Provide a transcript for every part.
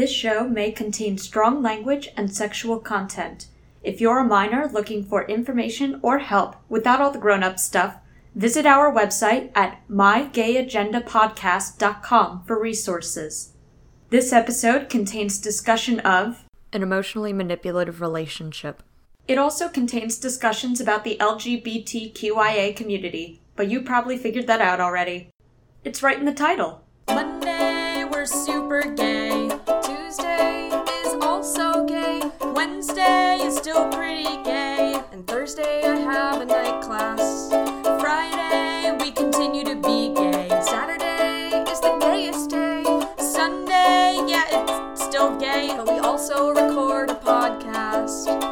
This show may contain strong language and sexual content. If you're a minor looking for information or help without all the grown up stuff, visit our website at mygayagendapodcast.com for resources. This episode contains discussion of An emotionally manipulative relationship. It also contains discussions about the LGBTQIA community, but you probably figured that out already. It's right in the title. Monday, we're super gay. Still pretty gay. And Thursday, I have a night class. Friday, we continue to be gay. Saturday is the gayest day. Sunday, yeah, it's still gay, but we also record a podcast.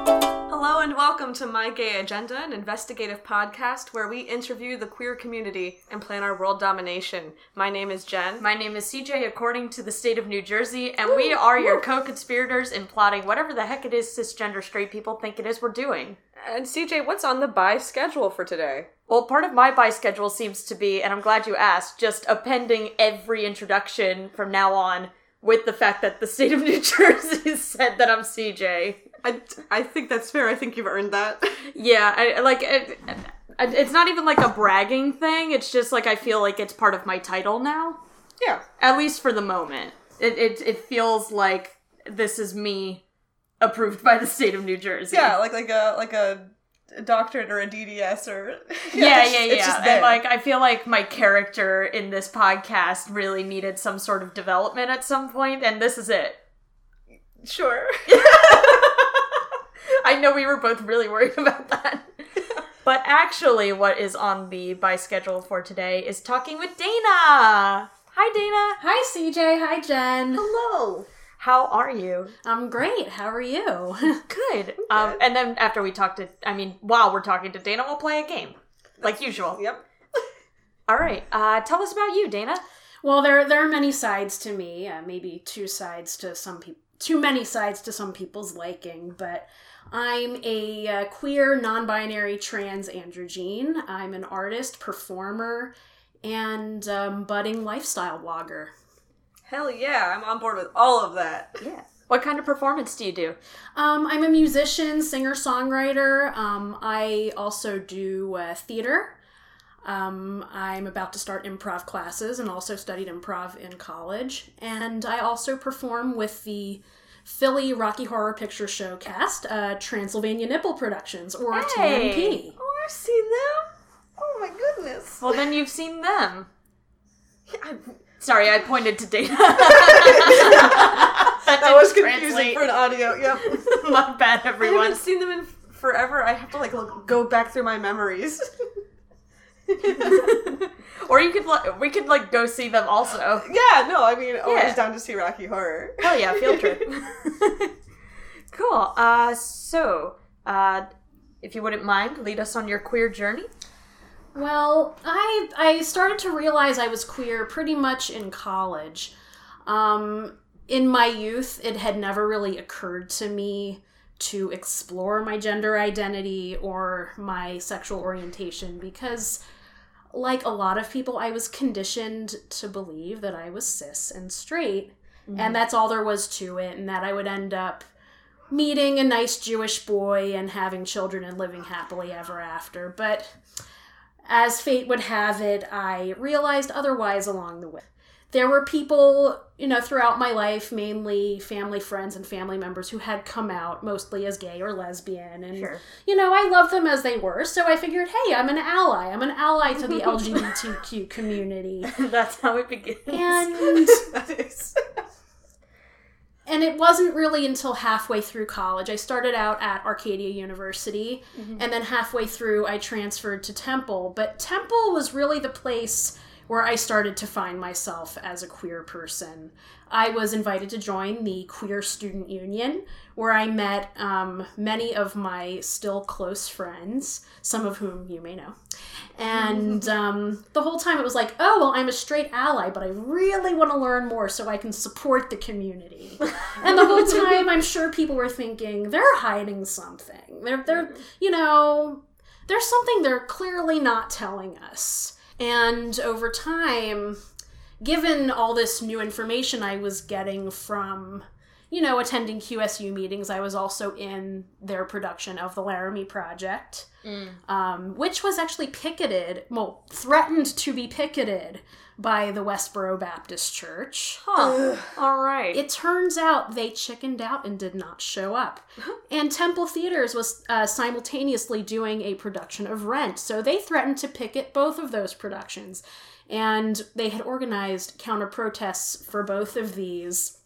Welcome to My Gay Agenda, an investigative podcast where we interview the queer community and plan our world domination. My name is Jen. My name is CJ, according to the state of New Jersey, and we are your co conspirators in plotting whatever the heck it is cisgender straight people think it is we're doing. And CJ, what's on the buy schedule for today? Well, part of my buy schedule seems to be, and I'm glad you asked, just appending every introduction from now on with the fact that the state of New Jersey said that I'm CJ. I, I think that's fair. I think you've earned that. Yeah, I like it, it's not even like a bragging thing. It's just like I feel like it's part of my title now, yeah. at least for the moment. It it it feels like this is me approved by the state of New Jersey. Yeah, like like a like a, a doctorate or a DDS or yeah, yeah, it's yeah. just And, like I feel like my character in this podcast really needed some sort of development at some point, and this is it. sure. I know we were both really worried about that. but actually, what is on the by schedule for today is talking with Dana. Hi, Dana. Hi, CJ. Hi, Jen. Hello. How are you? I'm great. How are you? Good. Um, and then after we talk to, I mean, while we're talking to Dana, we'll play a game, like usual. Yep. All right. Uh, tell us about you, Dana. well, there there are many sides to me. Uh, maybe two sides to some people. Too many sides to some people's liking, but I'm a uh, queer, non-binary, trans androgyne. I'm an artist, performer, and um, budding lifestyle blogger. Hell yeah, I'm on board with all of that. Yeah. What kind of performance do you do? Um, I'm a musician, singer, songwriter. Um, I also do uh, theater. Um, I'm about to start improv classes and also studied improv in college. And I also perform with the Philly Rocky Horror Picture Show cast, uh, Transylvania Nipple Productions, or TNP. Oh, I've seen them. Oh my goodness. Well, then you've seen them. Sorry, I pointed to Dana. that, That was didn't confusing translate. for an audio. Yep. My bad, everyone. I haven't seen them in forever. I have to like look, go back through my memories. or you could, like we could like go see them also. yeah, no, I mean always Yeah. down to see Rocky Horror. Hell yeah, field trip. cool. Uh, so, uh, if you wouldn't mind, lead us on your queer journey. Well, I I started to realize I was queer pretty much in college. Um, in my youth, it had never really occurred to me to explore my gender identity or my sexual orientation because, like a lot of people, I was conditioned to believe that I was cis and straight, and mm-hmm. that's all there was to it, and that I would end up meeting a nice Jewish boy and having children and living happily ever after. But as fate would have it, I realized otherwise along the way. There were people, you know, throughout my life, mainly family friends and family members who had come out mostly as gay or lesbian. And, Sure. you know, I loved them as they were. So I figured, hey, I'm an ally. I'm an ally to the LGBTQ community. That's how it begins. And and it wasn't really until halfway through college. I started out at Arcadia University, mm-hmm. and then halfway through, I transferred to Temple. But Temple was really the place where I started to find myself as a queer person. I was invited to join the Queer Student Union, where I met um, many of my still close friends, some of whom you may know. And um, the whole time it was like, oh, well, I'm a straight ally, but I really want to learn more so I can support the community. and the whole time, I'm sure people were thinking, they're hiding something. They're, they're, you know, there's something they're clearly not telling us. And over time, given all this new information I was getting from you know, attending QSU meetings, I was also in their production of the Laramie Project, um, which was actually picketed, well, threatened to be picketed by the Westboro Baptist Church. Huh. All right. It turns out they chickened out and did not show up. And Temple Theaters was uh, simultaneously doing a production of Rent, so they threatened to picket both of those productions. And they had organized counter protests for both of these.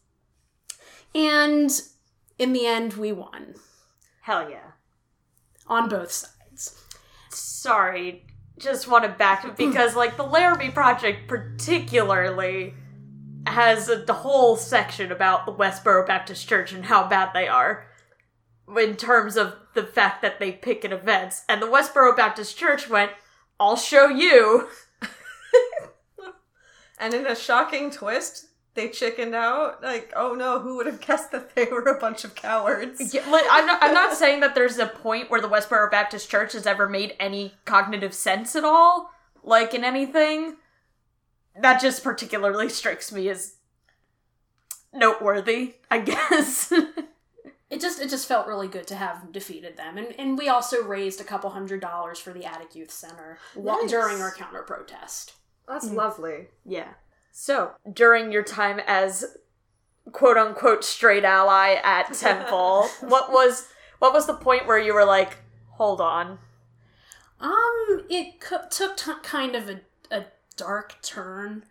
And in the end, we won Hell yeah. on both sides. Sorry. Just want to back up because, like, the Laramie Project particularly has a the whole section about the Westboro Baptist Church and how bad they are in terms of the fact that they picket events. And the Westboro Baptist Church went, I'll show you. And in a shocking twist, they chickened out. Like, oh no, who would have guessed that they were a bunch of cowards? Yeah, I'm, not, I'm not saying that there's a point where the Westboro Baptist Church has ever made any cognitive sense at all, like in anything. That just particularly strikes me as noteworthy, I guess. It just it just felt really good to have defeated them, and and we also raised a couple hundred dollars for the Attic Youth Center Nice. during our counter protest. That's lovely. yeah. So, during your time as quote unquote straight ally at Temple, what was what was the point where you were like, hold on? Um, it co- took t- kind of a, a dark turn.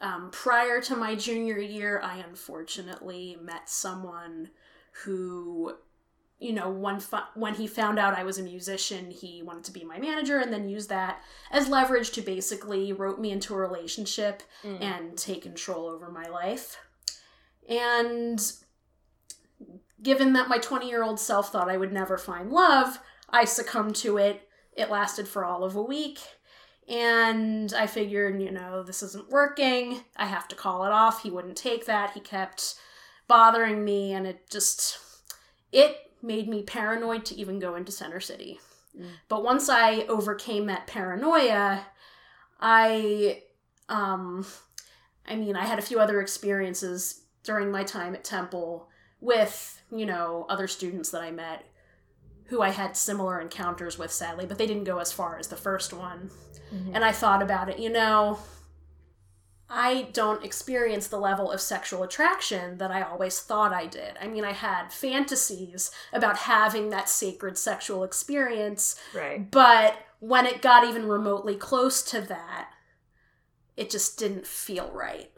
Um, prior to my junior year, I unfortunately met someone who, you know, when, fu- when he found out I was a musician, he wanted to be my manager and then use that as leverage to basically rope me into a relationship mm. and take control over my life. And given that my 20 year old self thought I would never find love, I succumbed to it. It lasted for all of a week. And I figured, you know, this isn't working. I have to call it off. He wouldn't take that. He kept bothering me, and it just, it made me paranoid to even go into Center City. But once I overcame that paranoia, I, um, I mean, I had a few other experiences during my time at Temple with, you know, other students that I met who I had similar encounters with, sadly, but they didn't go as far as the first one. And I thought about it, you know, I don't experience the level of sexual attraction that I always thought I did. I mean, I had fantasies about having that sacred sexual experience, Right. but when it got even remotely close to that, it just didn't feel right.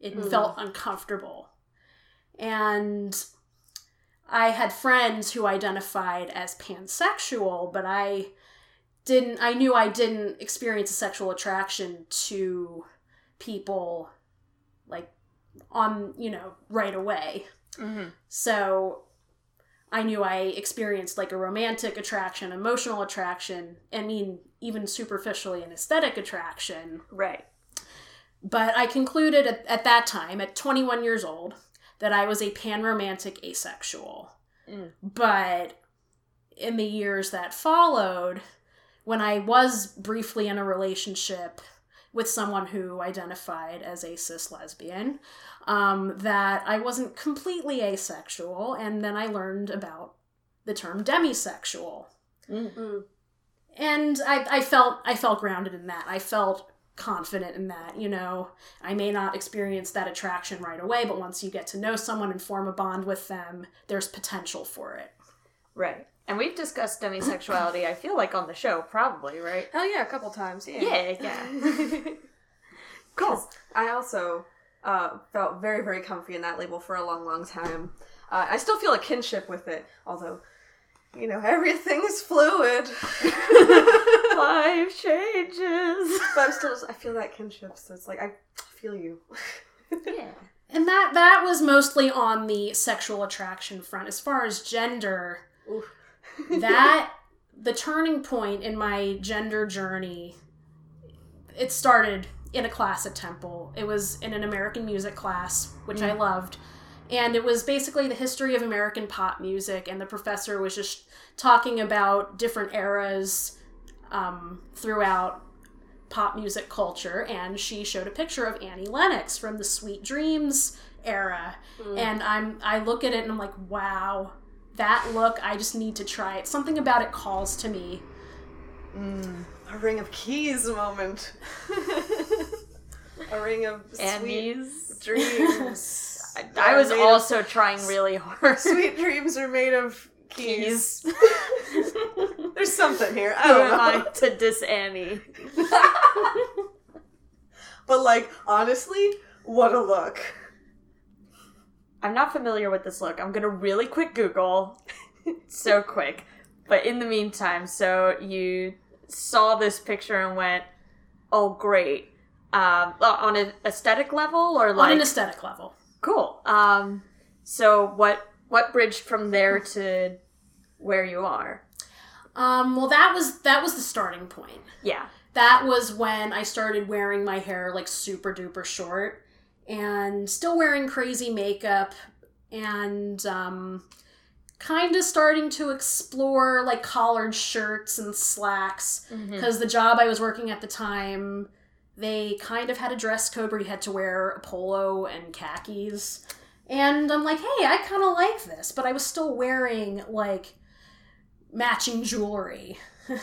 It hmm. felt uncomfortable. And I had friends who identified as pansexual, but I didn't I knew I didn't experience a sexual attraction to people like on, you know, right away. Mm-hmm. So I knew I experienced like a romantic attraction, emotional attraction, I mean, even superficially an aesthetic attraction. Right. But I concluded at, at that time, at 21 years old, that I was a panromantic asexual. Mm. But in the years that followed, when I was briefly in a relationship with someone who identified as a cis lesbian, um, that I wasn't completely asexual, and then I learned about the term demisexual. And I, I felt I felt grounded in that. I felt confident in that. You know, I may not experience that attraction right away, but once you get to know someone and form a bond with them, there's potential for it. Right. And we've discussed demisexuality, I feel like, on the show, probably, right? Hell yeah, a couple times. Yeah. Yeah, yeah. Cool. I also uh, felt very, very comfy in that label for a long, long time. Uh, I still feel a kinship with it, although, you know, everything is fluid. Life changes. but I'm still, I feel that kinship, so it's like, I feel you. Yeah. And that that was mostly on the sexual attraction front. As far as gender, that the turning point in my gender journey it started in a class at Temple. It was in an American music class, which I loved. And it was basically the history of American pop music, and the professor was just talking about different eras um, throughout pop music culture. And she showed a picture of Annie Lennox from the Sweet Dreams era. And I'm I look at it and I'm like, wow, that look, I just need to try it. Something about it calls to me. Mm, a ring of keys moment. a ring of sweet Annie's. dreams. I was Made of- also trying really hard. Sweet dreams are made of keys. Keys. There's something here. I Who don't am know. I to diss Annie? But like, honestly, what a look. I'm not familiar with this look. I'm gonna really quick Google. so quick. But in the meantime, so you saw this picture and went, "Oh, great!" Um, uh, on an aesthetic level, or On an aesthetic level. cool. Um, so what what bridged from there to where you are? Um, well that was that was the starting point. Yeah. that was when I started wearing my hair like super duper short and still wearing crazy makeup and um, kind of starting to explore like collared shirts and slacks. Because the job I was working at the time they kind of had a dress code where you had to wear a polo and khakis. And I'm like hey I kind of like this but I was still wearing like matching jewelry.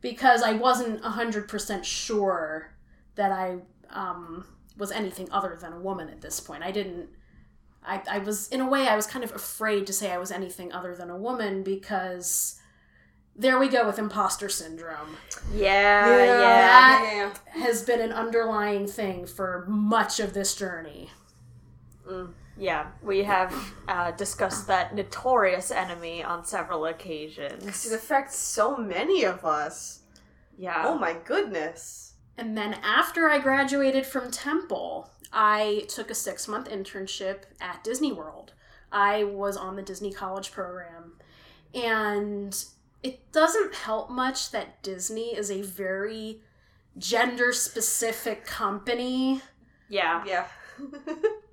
Because I wasn't 100% sure that I um, was anything other than a woman at this point. I didn't. I, I was, in a way, I was kind of afraid to say I was anything other than a woman because there we go with imposter syndrome. Yeah. Yeah. Yeah. That Yeah. has been an underlying thing for much of this journey. Yeah. We have uh, discussed that notorious enemy on several occasions. It affects so many of us. Yeah. Oh my goodness. And then after I graduated from Temple, I took a six month internship at Disney World. I was on the Disney College program. And it doesn't help much that Disney is a very gender specific company Yeah. Yeah.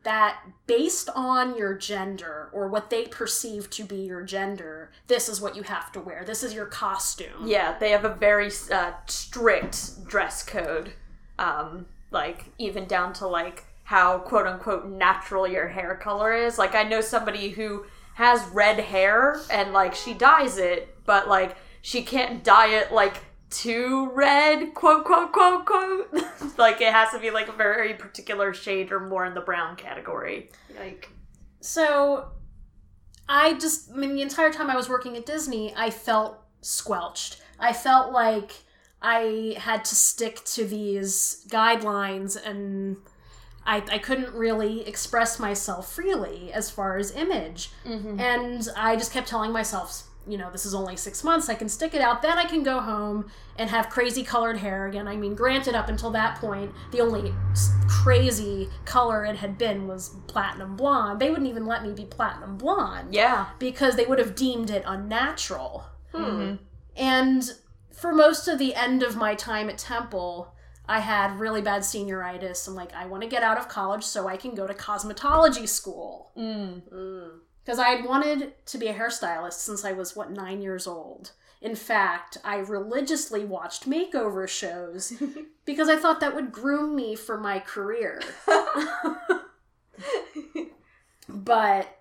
That based on your gender or what they perceive to be your gender, this is what you have to wear. This is your costume. Yeah, they have a very uh, strict dress code. Um, like even down to like how quote unquote natural your hair color is. Like I know somebody who has red hair and like she dyes it, but like she can't dye it like too red, quote quote quote quote. like it has to be like a very particular shade or more in the brown category. Like, So I just, I mean, the entire time I was working at Disney, I felt squelched. I felt like I had to stick to these guidelines and I, I couldn't really express myself freely as far as image. Mm-hmm. And I just kept telling myself, you know, this is only six months. I can stick it out. Then I can go home and have crazy colored hair again. I mean, granted, up until that point, the only crazy color it had been was platinum blonde. They wouldn't even let me be platinum blonde Yeah. because they would have deemed it unnatural. hmm. And for most of the end of my time at Temple, I had really bad senioritis. and like, I want to get out of college so I can go to cosmetology school. Mm. Because I had wanted to be a hairstylist since I was, what, nine years old. In fact, I religiously watched makeover shows because I thought that would groom me for my career. But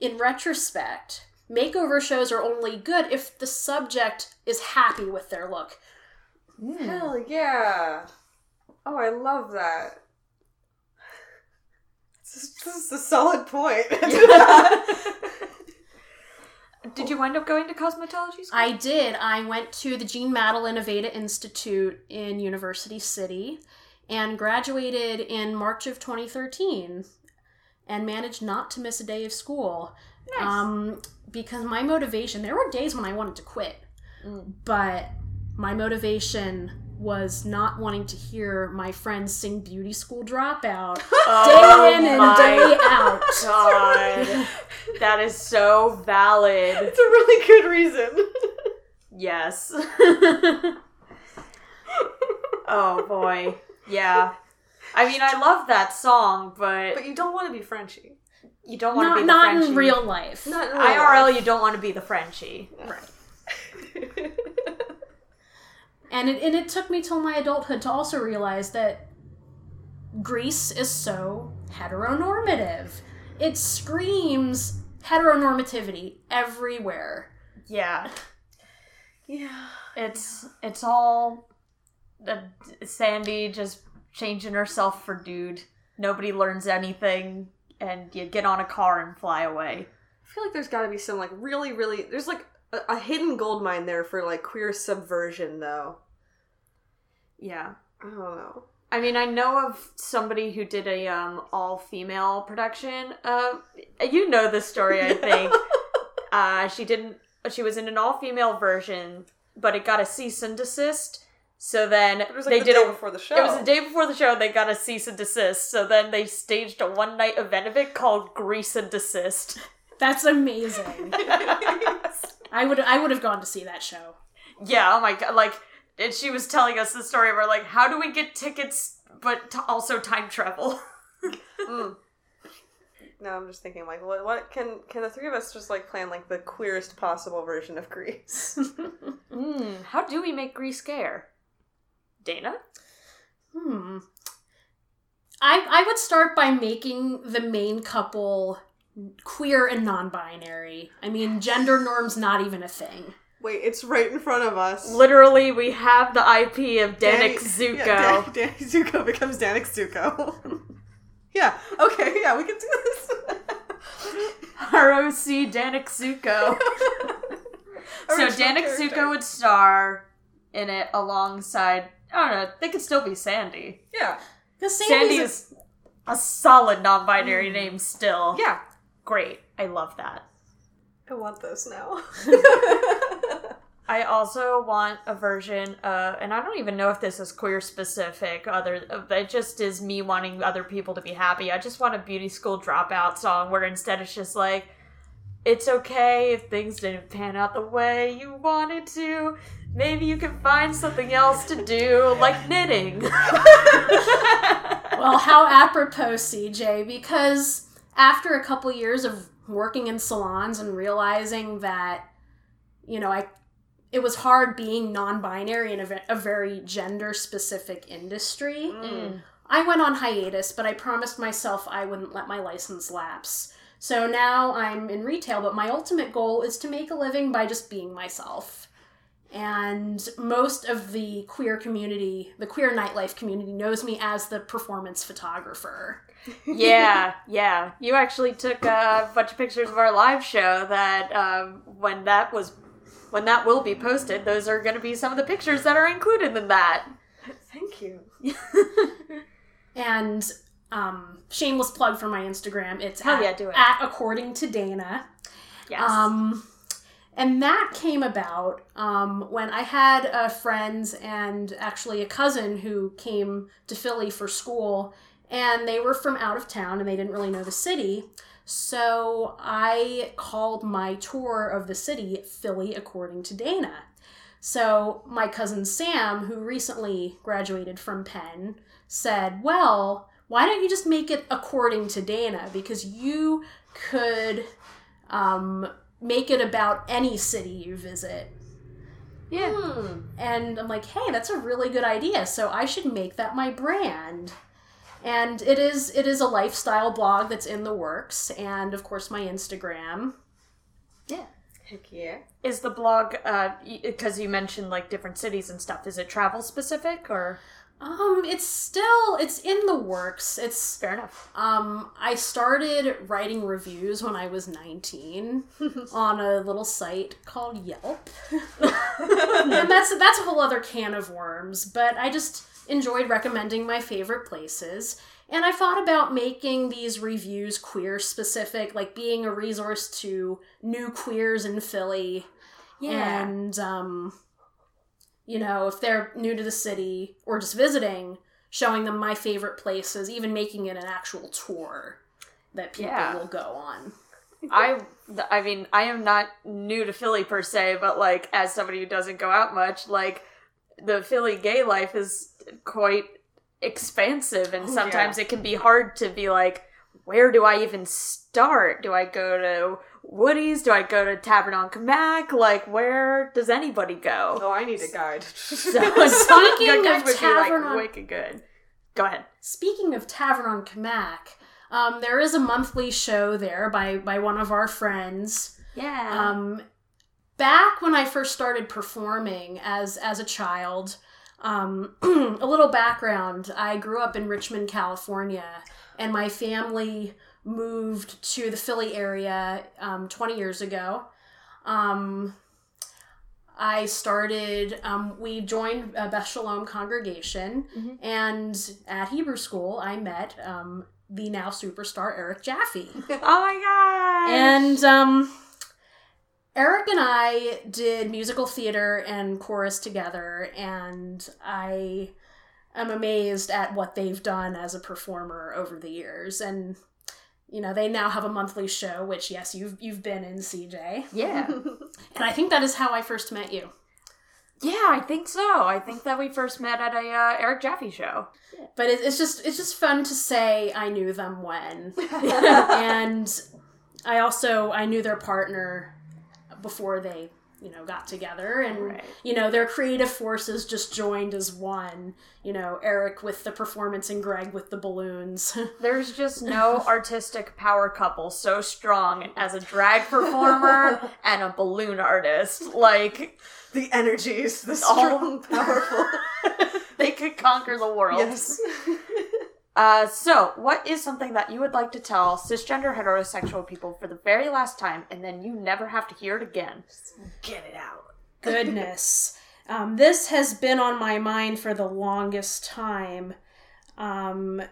in retrospect, makeover shows are only good if the subject is happy with their look. Hell yeah. Oh, I love that. This is, a solid point. Did you wind up going to cosmetology school? I did. I went to the Jean Madeline Aveda Institute in University City and graduated in March of 2013 and managed not to miss a day of school. Nice. Um, because my motivation, there were days when I wanted to quit, but my motivation was not wanting to hear my friends sing Beauty School Dropout Oh day in and day out. God, that is so valid. It's a really good reason. Yes. oh boy. Yeah. I mean, I love that song, but, But you don't want to be Frenchy. you don't want to be the not Frenchy. in real life. Not in real IRL. life. You don't want to be the Frenchy. Right. And it, and it took me till my adulthood to also realize that Grease is so heteronormative. It screams heteronormativity everywhere. Yeah, Yeah. it's it's all uh, Sandy just changing herself for dude. Nobody learns anything, and you get on a car and fly away. I feel like there's got to be some like really, really. There's like a, a hidden gold mine there for like queer subversion, though. Yeah. I don't know. I mean, I know of somebody who did a um, all female production. Uh, you know the story, I think. uh, she didn't. She was in an all female version, but it got a cease and desist. So then It was like they the did day a. before the show. It was the day before the show. They got a cease and desist. So then they staged a one night event of it called Grease and Desist. That's amazing. I would I would have gone to see that show. Yeah. Oh my god. Like, and she was telling us the story of her like, how do we get tickets, but to also time travel? Mm. No, I'm just thinking like, what? What can can the three of us just like plan like the queerest possible version of Grease? Hmm, how do we make Grease scare? Dana? Hmm. I I would start by making the main couple queer and non-binary. I mean, gender norms not even a thing. Wait, it's right in front of us. Literally, we have the IP of Danny- Danik Zuko. Yeah, Dan- Danny Zuko becomes Danik Zuko. yeah. Okay. Yeah, we can do this. ROC Danik Zuko. so Original Danik character. Zuko would star in it alongside, I don't know, they could still be Sandy. Yeah. Because Sandy is a solid non binary hmm. name still. Yeah. Great. I love that. I want those now. I also want a version of, and I don't even know if this is queer specific. Other, it just is me wanting other people to be happy. I just want a beauty school dropout song where instead it's just like, it's okay if things didn't pan out the way you wanted to. Maybe you can find something else to do, like knitting. well, how apropos, CJ, because after a couple years of working in salons and realizing that, you know, I it was hard being non-binary in a, a very gender-specific industry. Mm. I went on hiatus, but I promised myself I wouldn't let my license lapse. So now I'm in retail, but my ultimate goal is to make a living by just being myself. And most of the queer community, the queer nightlife community, knows me as the performance photographer. Yeah, yeah. You actually took a bunch of pictures of our live show. That um, when that was, when that will be posted, those are going to be some of the pictures that are included in that. Thank you. And um, shameless plug for my Instagram. It's Hell at, yeah, do it. at according to Dana. Yes. Um, and that came about um, when I had uh, friends and actually a cousin who came to Philly for school, and they were from out of town and they didn't really know the city. So I called my tour of the city Philly According to Dana. So my cousin Sam, who recently graduated from Penn, said, Well, why don't you just make it according to Dana? Because you could um, make it about any city you visit. yeah. Hmm. And I'm like, hey, that's a really good idea. So I should make that my brand. And it is it is a lifestyle blog that's in the works, and of course my Instagram. yeah Heck yeah. Is the blog because you mentioned like different cities and stuff? Is it travel specific or Um, it's still it's in the works. It's fair enough? um I started writing reviews when I was 19 on a little site called Yelp. and that's that's a whole other can of worms, but I just enjoyed recommending my favorite places. And I thought about making these reviews queer specific, like being a resource to new queers in Philly. And um you know, if they're new to the city or just visiting, showing them my favorite places, even making it an actual tour that people Yeah. will go on. I I mean I am not new to Philly per se, but like as somebody who doesn't go out much, like the Philly gay life is quite expansive, and sometimes it can be hard to be like, where do I even start? Do I go to Woody's? Do I go to Tavern on Camac? Like, where does anybody go? Oh, I need a guide. So, Speaking you guys of would be like Tavern on- wicked good. Go ahead. Speaking of Tavern on Camac, Um, there is a monthly show there by by one of our friends. Yeah. Um, back when I first started performing as as a child, um, a little background: I grew up in Richmond, California, and my family moved to the Philly area um, 20 years ago. Um, I started, um, we joined a Beth Shalom congregation, Mhm. and at Hebrew school, I met um, the now superstar Eric Jaffe. oh my god. And um, Eric and I did musical theater and chorus together, and I am amazed at what they've done as a performer over the years. And you know, they now have a monthly show, which yes, you've you've been in CJ, yeah. and I think that is how I first met you. Yeah, I think so. I think that we first met at a uh, Eric Jaffe show. But it, it's just it's just fun to say I knew them when, and I also I knew their partner before they you know got together and Right. you know their creative forces just joined as one you know eric with the performance and greg with the balloons There's just no artistic power couple so strong as a drag performer and a balloon artist. Like the energies, the All- powerful. they could conquer the world. yes. Uh, so, what is something that you would like to tell cisgender heterosexual people for the very last time, and then you never have to hear it again? Get it out. goodness um, this has been on my mind for the longest time um,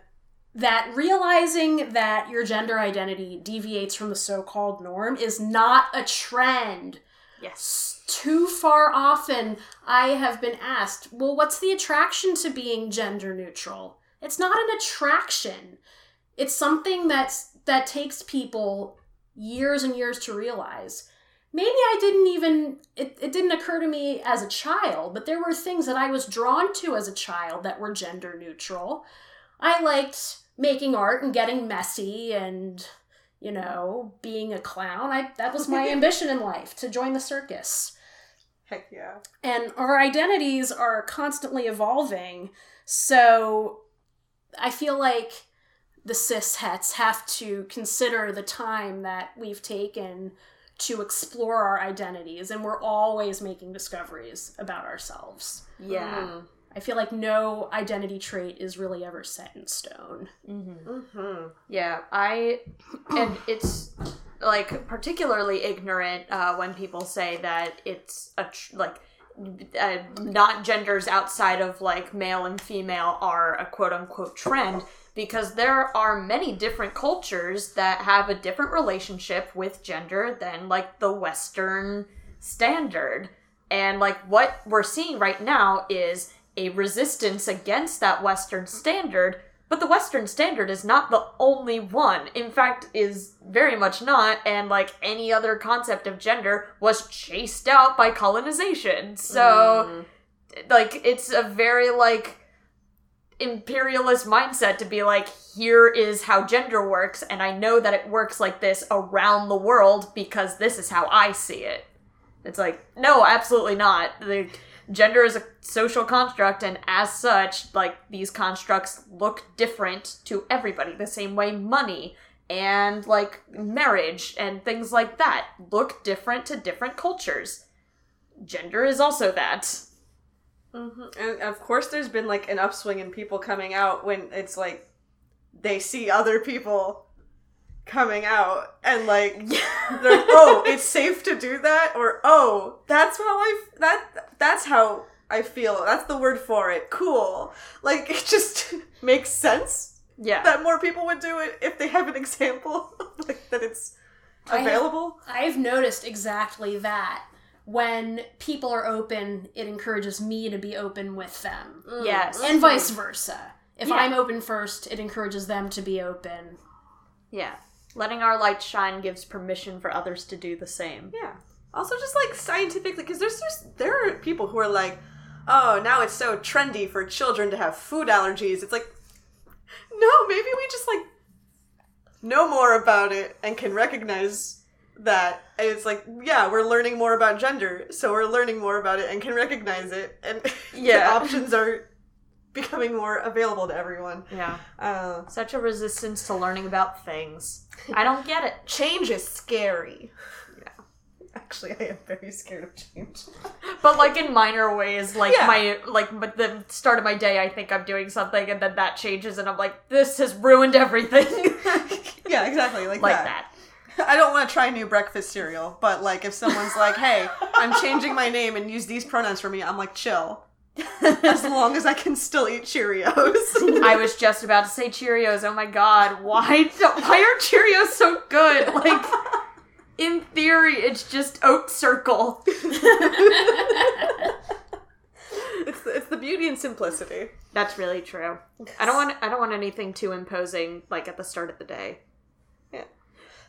that realizing that your gender identity deviates from the so-called norm is not a trend Yes. too far often I have been asked, well, what's the attraction to being gender neutral? It's not an attraction. It's something that's that takes people years and years to realize. Maybe I didn't even it, it didn't occur to me as a child, but there were things that I was drawn to as a child that were gender neutral. I liked making art and getting messy and you know, being a clown. I that was my ambition in life to join the circus. Heck yeah. And our identities are constantly evolving. So I feel like the cis hets have to consider the time that we've taken to explore our identities and we're always making discoveries about ourselves. Yeah. Mm. I feel like no identity trait is really ever set in stone. Mm-hmm. Mhm. Yeah, I, and it's like particularly ignorant uh, when people say that it's a tr- like uh, not genders outside of like male and female are a quote unquote trend because there are many different cultures that have a different relationship with gender than like the Western standard. And like what we're seeing right now is a resistance against that Western standard, but the Western standard is not the only one. In fact, is very much not, and like any other concept of gender was chased out by colonization. So mm. like it's a very like imperialist mindset to be like here is how gender works and i know that it works like this around the world because this is how i see it it's like no absolutely not the gender is a social construct and as such like these constructs look different to everybody. The same way money and like marriage and things like that look different to different cultures. Gender is also that. Mhm. And of course, there's been like an upswing in people coming out when it's like they see other people coming out and like like, oh, it's safe to do that, or oh, that's how I that that's how I feel. That's the word for it. Cool. Like it just makes sense yeah that more people would do it if they have an example like that it's I have- available. I've noticed exactly that. When people are open, it encourages me to be open with them. Mm. yes mm. And vice versa. If Yeah. I'm open first, it encourages them to be open. Yeah. Letting our light shine gives permission for others to do the same. Yeah. Also, just like scientifically, because there's just there are people who are like, oh, now it's so trendy for children to have food allergies. It's like, no, maybe we just like know more about it and can recognize that. And it's like, yeah, we're learning more about gender, so we're learning more about it and can recognize it, and Yeah. the options are becoming more available to everyone. Yeah. Uh, Such a resistance to learning about things. I don't get it. change is scary. Yeah. Actually, I am very scared of change. But like in minor ways, like Yeah. my like but the start of my day I think I'm doing something and then that changes and I'm like, this has ruined everything. yeah, exactly. Like, like that. that. I don't want to try new breakfast cereal, but like if someone's like, "Hey, I'm changing my name and use these pronouns for me," I'm like, "Chill." As long as I can still eat Cheerios. I was just about to say Cheerios. Oh my god, why don't, why are Cheerios so good? Like in theory, it's just oat circle. it's the, it's the beauty and simplicity. That's really true. I don't want I don't want anything too imposing like at the start of the day. Yeah,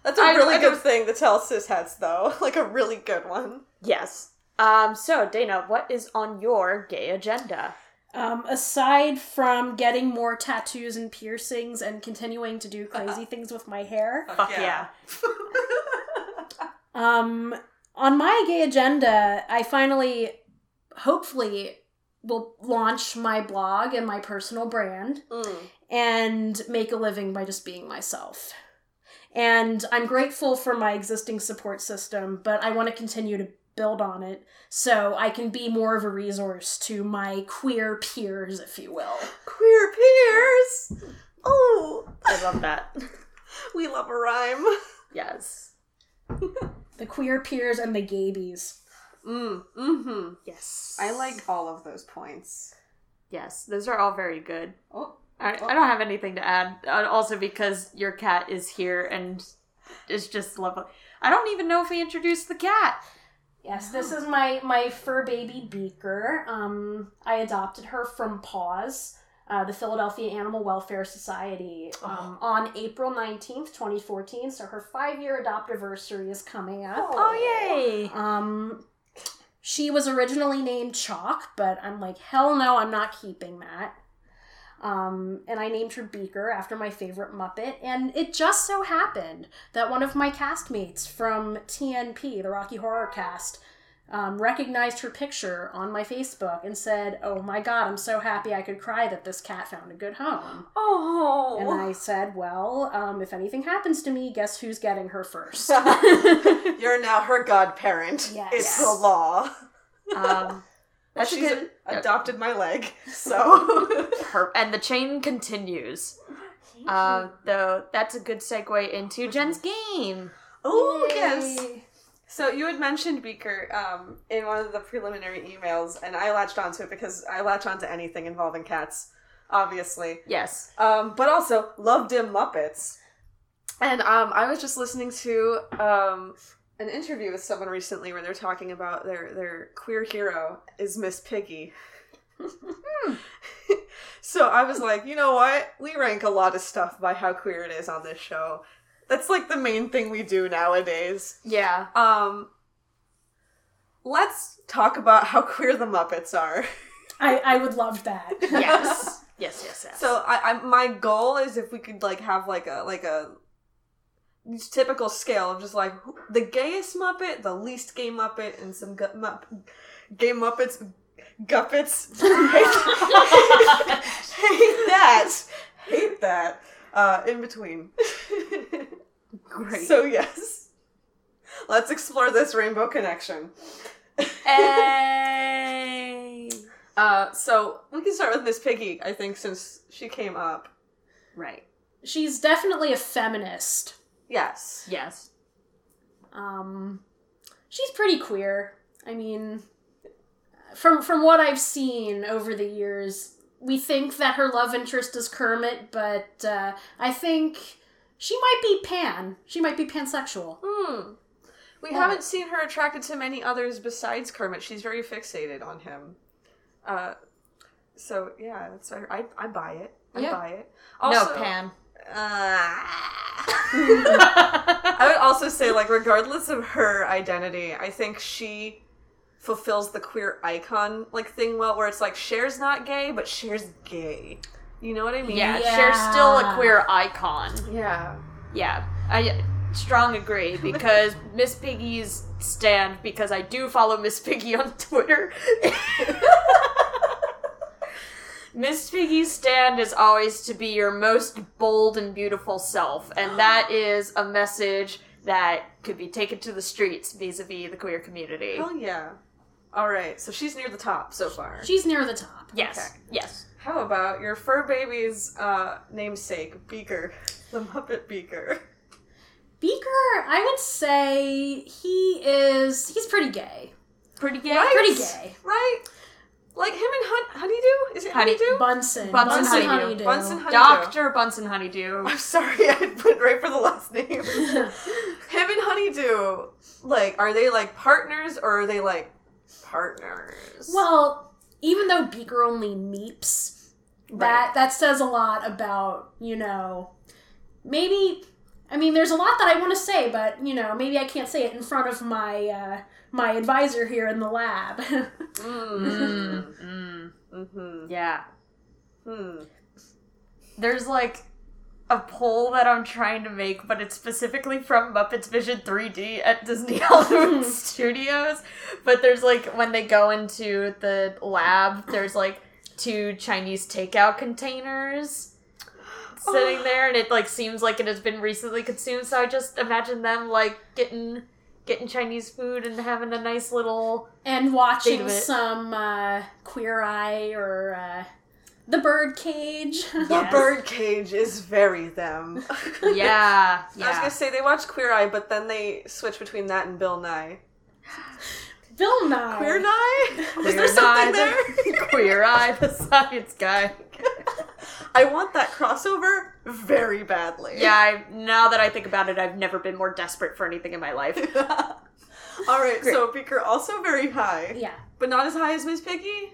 that's a I- really I good don't- thing to tell cisheads, though. Like a really good one. Yes. Um. So Dana, what is on your gay agenda? Um, aside from getting more tattoos and piercings and continuing to do crazy things with my hair, Fuck yeah. um, on my gay agenda, I finally, hopefully, will launch my blog and my personal brand Mm. and make a living by just being myself. And I'm grateful for my existing support system, but I want to continue to build on it so I can be more of a resource to my queer peers, if you will. Queer peers. Oh, I love that. we love a rhyme. Yes. The queer peers and the gabies. Mm. Mm-hmm. Yes. I like all of those points. Yes, those are all very good. Oh. I, I don't have anything to add. Uh, Also, because your cat is here and is just lovely. I don't even know if we introduced the cat. Yes, this is my my fur baby Beaker. Um, I adopted her from Paws, uh, the Philadelphia Animal Welfare Society, um, on April nineteenth, twenty fourteen. So her five year adoptiversary is coming up. Oh yay! Um, she was originally named Chalk, but I'm like, hell no, I'm not keeping that. Um, and I named her Beaker after my favorite Muppet. And it just so happened that one of my castmates from TNP, the Rocky Horror Cast, um, recognized her picture on my Facebook and said, Oh my god, I'm so happy I could cry that this cat found a good home. Oh. And I said, Well, um, if anything happens to me, guess who's getting her first? You're now her godparent. Yes. It's the law. Um, that's a She's good. adopted my leg, so. Her, and the chain continues. Uh, though that's a good segue into Jen's game. oh yes. So you had mentioned Beaker um, in one of the preliminary emails, and I latched onto it because I latch onto anything involving cats, obviously. Yes. Um, but also love dim Muppets. And um, I was just listening to um, an interview with someone recently where they're talking about their their queer hero is Miss Piggy. so I was like, you know what? We rank a lot of stuff by how queer it is on this show. That's like the main thing we do nowadays. Yeah. Um, let's talk about how queer the Muppets are. I, I would love that. Yes. yes. Yes. Yes. So I, I my goal is if we could like have like a like a typical scale of just like the gayest Muppet, the least gay Muppet, and some gu- gay Muppets, Guppets. hate that, hate that. Uh, in between. Great. So yes, let's explore this rainbow connection. Hey. Uh, so we can start with Miss Piggy. I think since she came up. Right. She's definitely a feminist. Yes. Yes. Um, she's pretty queer. I mean, from from what I've seen over the years, we think that her love interest is Kermit, but uh, I think she might be pan. She might be pansexual. Hmm. We Yeah. haven't seen her attracted to many others besides Kermit. She's very fixated on him. Uh, so yeah, that's I I buy it. I Yeah. buy it. no pan. Uh, I would also say, like, regardless of her identity, I think she fulfills the queer icon like thing well, where it's like Cher's not gay, but Cher's gay. You know what I mean? Yeah, Yeah. Cher's still a queer icon. Yeah. Yeah, I strong agree because Miss Piggy's stand because I do follow Miss Piggy on Twitter. Miss Piggy's stand is always to be your most bold and beautiful self, and that is a message that could be taken to the streets vis-a-vis the queer community. Hell yeah. All right, so she's near the top so far. She's near the top. Yes, Okay. yes. How about your fur baby's uh, namesake, Beaker, the Muppet Beaker? Beaker, I would say he is. He's pretty gay. Pretty gay. Right? Pretty gay. Right? Like him and Hun- Honeydew? Is it Honey- Honeydew? Bunsen. Bunsen Honeydew. Bunsen Honeydew. Doctor Bunsen Honeydew. I'm sorry, I went right for the last name. him and Honeydew, like, are they like partners or are they like partners? Well, even though Beaker only meeps, that that says a lot about you know maybe. I mean, there's a lot that I want to say, but you know, maybe I can't say it in front of my uh, my advisor here in the lab. Mm. Mm, mm, Mm-hmm. yeah. Hmm. There's like a poll that I'm trying to make, but it's specifically from Muppets Vision 3D at Disney Hollywood Studios. But there's like when they go into the lab, there's like two Chinese takeout containers sitting there, and it like seems like it has been recently consumed. So I just imagine them like getting getting Chinese food and having a nice little and Think watching of it. some uh, Queer Eye or uh, The Birdcage. The Yes. birdcage is very them. yeah I was gonna say they watch Queer Eye, but then they switch between that and Bill Nye. Bill Nye. Queer Nye? Is there something Eye, there? the- Queer Eye, the science guy. I want that crossover very badly. Yeah, I, now that I think about it, I've never been more desperate for anything in my life. All right, so Beaker also very high, Yeah. but not as high as Miss Piggy,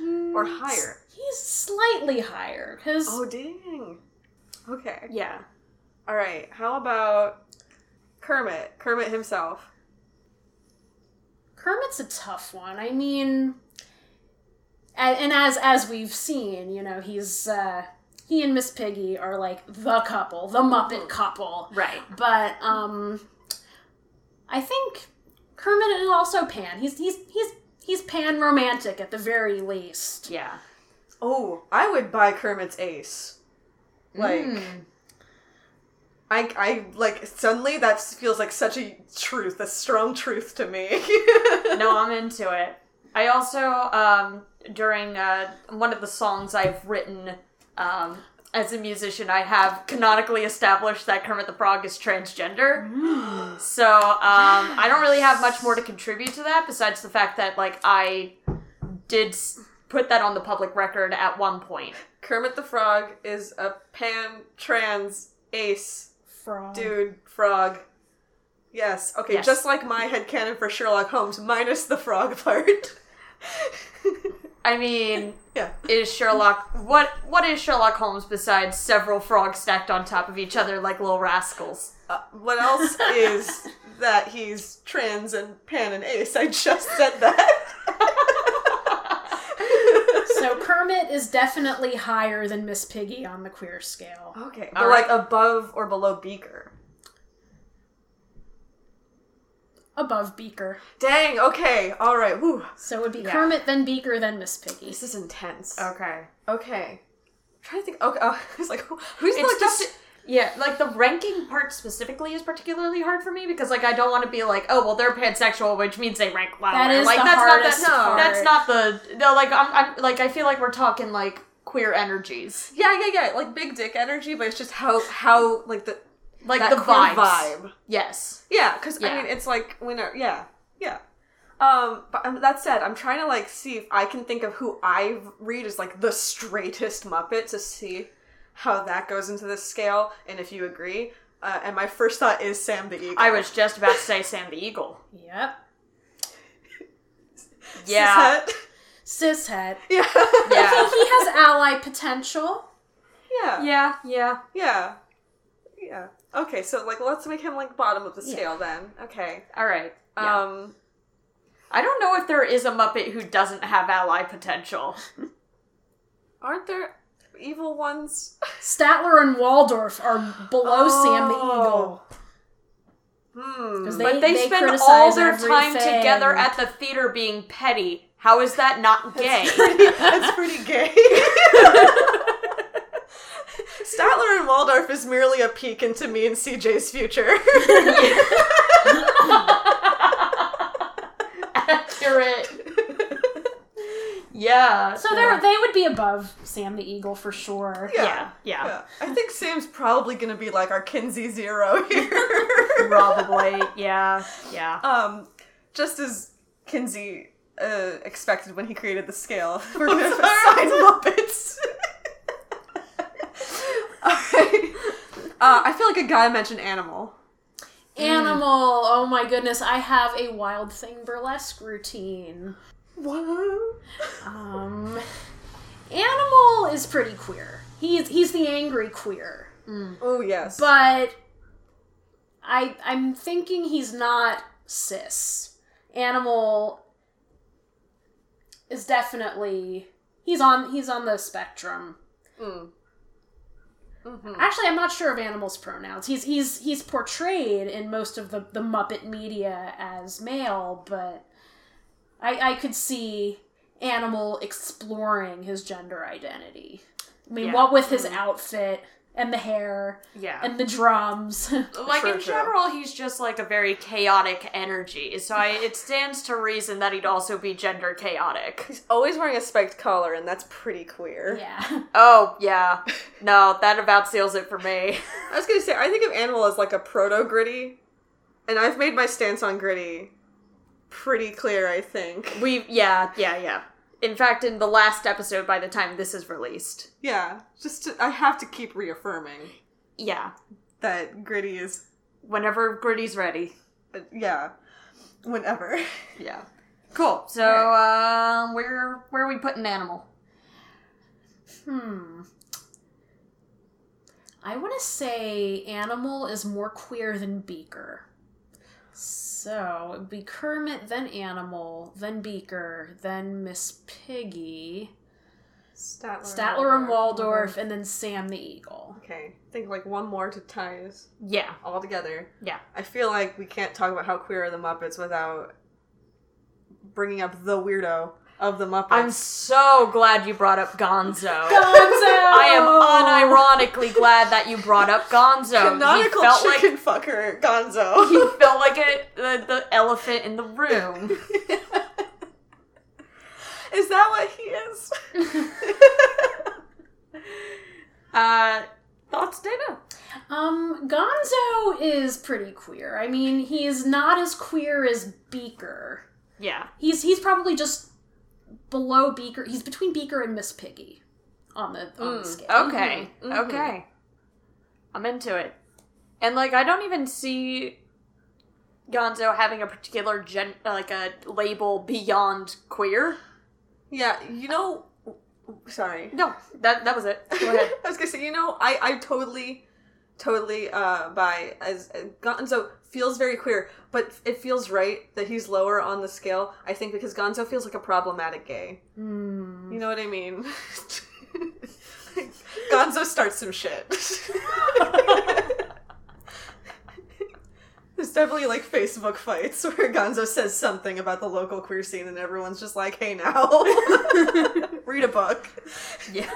or mm, higher. He's slightly higher because Oh dang. Okay. Yeah. All right. How about Kermit? Kermit himself. Kermit's a tough one. I mean, and, and as as we've seen, you know, he's uh, he and Miss Piggy are like the couple, the Muppet couple. Right. But um, I think Kermit is also Pan. He's he's he's he's Pan romantic at the very least. Yeah. Oh, I would buy Kermit's ace. Like, Mm. I, I like suddenly that feels like such a truth, a strong truth to me. no, I'm into it. I also, um, during uh, one of the songs I've written um, as a musician, I have canonically established that Kermit the Frog is transgender. So um, I don't really have much more to contribute to that besides the fact that, like, I did s- put that on the public record at one point. Kermit the Frog is a pan trans ace Frog. dude frog. Yes. Okay. Yes. Just like my headcanon for Sherlock Holmes, minus the frog part. I mean, yeah. is Sherlock what what is Sherlock Holmes besides several frogs stacked on top of each other like little rascals? Uh, what else is that he's trans and pan and ace? I just said that. So Kermit is definitely higher than Miss Piggy on the queer scale. okay. All But right. like above or below Beaker. Above Beaker. Dang. Okay. All right. Whew. So it would be Yeah. Kermit, then Beaker, then Miss Piggy. This is intense. Okay. Okay. I'm trying to think. Okay. Oh, I was like, who's It's like just this? Yeah, like the ranking part specifically is particularly hard for me because like I don't want to be like, oh well, they're pansexual, which means they rank lower. That is like the that's hardest not part. the, That's not the no. Like I'm, I'm like I feel like we're talking like queer energies, Yeah, yeah, yeah. Like big dick energy, but it's just how how like the like that the queer vibes. vibe. Yes. Yeah, because Yeah. I mean, it's like when I, yeah, yeah. Um, but um, that said, I'm trying to like see if I can think of who I read as like the straightest Muppet to see how that goes into this scale, and if you agree. Uh, and my first thought is Sam the Eagle. I was just about to say Sam the Eagle. Yep. Yeah. Cishet. Cishead. yeah, I Yeah. think he has ally potential. yeah, Yeah. Yeah. yeah, yeah. Okay, so like let's make him like bottom of the scale then. Okay. All right. Yeah. Um, I don't know if there is a Muppet who doesn't have ally potential. aren't there evil ones? Statler and Waldorf are below Sam the Oh. Eagle. Hmm. 'Cause but they, they spend all their time together at the theater being petty. How is that not gay? That's pretty gay. Statler and Waldorf is merely a peek into me and CJ's future. Accurate. Yeah. So they're they would be above Sam the Eagle for sure. yeah, yeah, Yeah. I think Sam's probably gonna be like our Kinsey Zero here. probably. Yeah, yeah. um, just as Kinsey uh, expected when he created the scale, we're gonna assign Muppets. Alright. Uh, I feel like a guy mentioned animal. Animal. Oh my goodness, I have a Wild Thing burlesque routine. What? Um, Animal is pretty queer. He's he's the angry queer, Oh yes. but I I'm thinking he's not cis. Animal is definitely he's on he's on the spectrum. Mm. Mhm. Actually, I'm not sure of Animal's pronouns. He's he's he's portrayed in most of the the Muppet media as male, but I I could see Animal exploring his gender identity. I mean, Yeah. what with his mm-hmm. outfit and the hair Yeah. and the drums. like True, in true. general, he's just like a very chaotic energy. So I, it stands to reason that he'd also be gender chaotic. He's always wearing a spiked collar, and that's pretty queer. yeah. Oh yeah, no, that about seals it for me. I was gonna say, I think of Animal as like a proto gritty, and I've made my stance on gritty pretty clear. I think. We yeah yeah yeah. In fact, in the last episode, by the time this is released, Yeah, just to, I have to keep reaffirming yeah, that gritty is, whenever Gritty's ready, uh, yeah, whenever. yeah. Cool. So um, where where are we putting animal? Hmm. I want to say Animal is more queer than Beaker. So it'd be Kermit, then Animal, then Beaker, then Miss Piggy, Statler, Statler and Waldorf, and then Sam the Eagle. Okay, think like one more to tie us Yeah, all together. yeah. I feel like we can't talk about how queer are the Muppets without bringing up the weirdo of the Muppets. I'm so glad you brought up Gonzo. Gonzo! I am unironically glad that you brought up Gonzo. canonical he felt chicken like fucker Gonzo. he felt like a, the, the elephant in the room. is that what he is? Uh, thoughts, Dana? Um, Gonzo is pretty queer. I mean, he's not as queer as Beaker. Yeah. He's he's probably just below Beaker. He's between Beaker and Miss Piggy on the on the scale. Okay. Okay. I'm into it. And like, I don't even see Gonzo having a particular gen, like a label beyond queer. Yeah, you know. Sorry. No, that that was it. Go ahead. I was gonna say, you know, I I totally, totally uh by as uh, Gonzo feels very queer, but it feels right that he's lower on the scale. I think because Gonzo feels like a problematic gay. Hmm. You know what I mean? Gonzo starts some shit. There's definitely like Facebook fights where Gonzo says something about the local queer scene and everyone's just like, hey now, read a book. Yeah.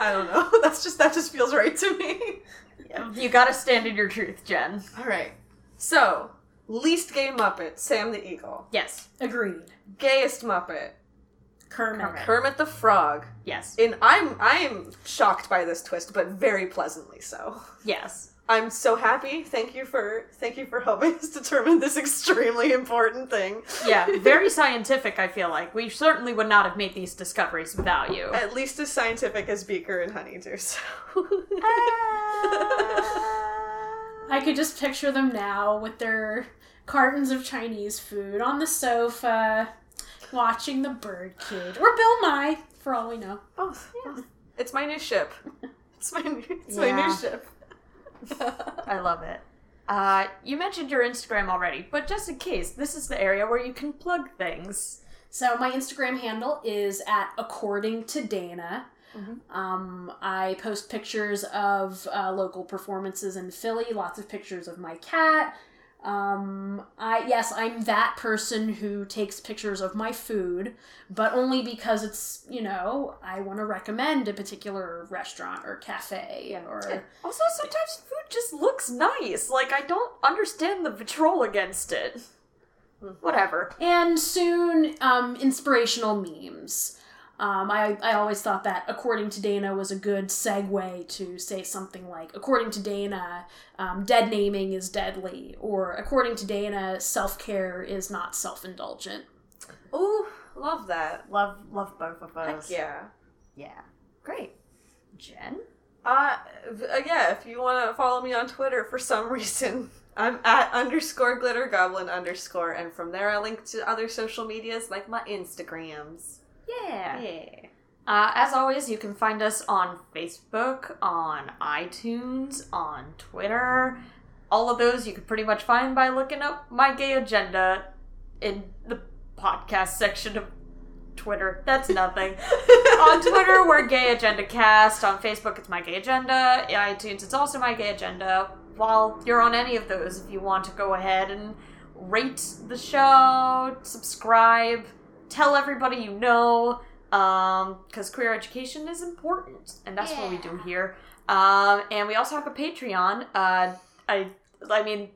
I don't know. That's just that just feels right to me. You gotta stand in your truth, Jen. All right. So, least gay Muppet, Sam the Eagle. Yes. Agreed. Gayest Muppet, Kermit. Kermit the Frog. Yes. And I'm I'm shocked by this twist, but very pleasantly so. Yes. I'm so happy. Thank you for thank you for helping us determine this extremely important thing. Yeah. Very scientific. I feel like we certainly would not have made these discoveries without you. At least as scientific as Beaker and Honeydew. So. Ah. I could just picture them now with their cartons of Chinese food on the sofa, watching the Bird Cage or Bill Nye, for all we know. Both. both. It's my new ship. It's my new, it's my new ship. I love it. Uh, you mentioned your Instagram already, but just in case, this is the area where you can plug things. So my Instagram handle is at according to Dana. Um, I post pictures of uh, local performances in Philly, lots of pictures of my cat, Um, I yes, I'm that person who takes pictures of my food, but only because it's you know I want to recommend a particular restaurant or cafe or Also, sometimes food just looks nice. Like, I don't understand the patrol against it. Whatever. and soon um, inspirational memes. Um, I, I always thought that according to Dana was a good segue to say something like according to Dana, um, dead naming is deadly, or according to Dana, self care is not self indulgent. Ooh, love that. Love, love both of Heck those. yeah. Yeah. Great. Jen? Uh, uh, yeah, if you want to follow me on Twitter for some reason, I'm at underscore glitter goblin underscore, and from there I link to other social medias like my Instagrams. Yeah. Yeah. Uh, as always, you can find us on Facebook, on iTunes, on Twitter. All of those you can pretty much find by looking up My Gay Agenda in the podcast section of Twitter. That's nothing. on Twitter, we're Gay Agenda Cast. On Facebook, it's My Gay Agenda. iTunes, it's also My Gay Agenda. While you're on any of those, if you want to go ahead and rate the show, subscribe, tell everybody you know, um, because queer education is important, and that's what we do here. Um, and we also have a Patreon. Uh, I, I mean,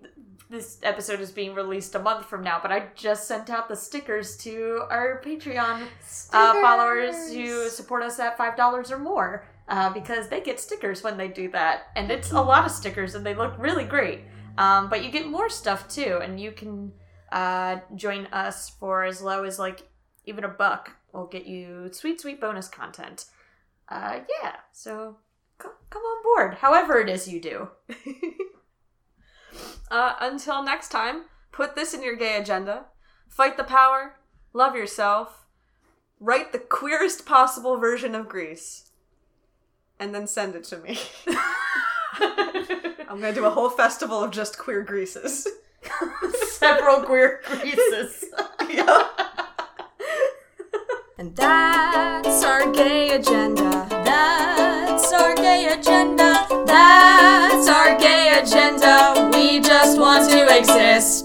this episode is being released a month from now, but I just sent out the stickers to our Patreon uh, followers who support us at five dollars or more uh, because they get stickers when they do that, and it's a lot of stickers, and they look really great. Um, but you get more stuff too, and you can uh, join us for as low as like even a buck. We'll get you sweet, sweet bonus content. Uh, yeah, so come, come on board, however it is you do. Uh, until next time, put this in your gay agenda. Fight the power, love yourself, write the queerest possible version of Grease, and then send it to me. I'm gonna do a whole festival of just queer Greases. Several queer greases. yeah. And that's our gay agenda. That's our gay agenda. That's our gay agenda. We just want to exist.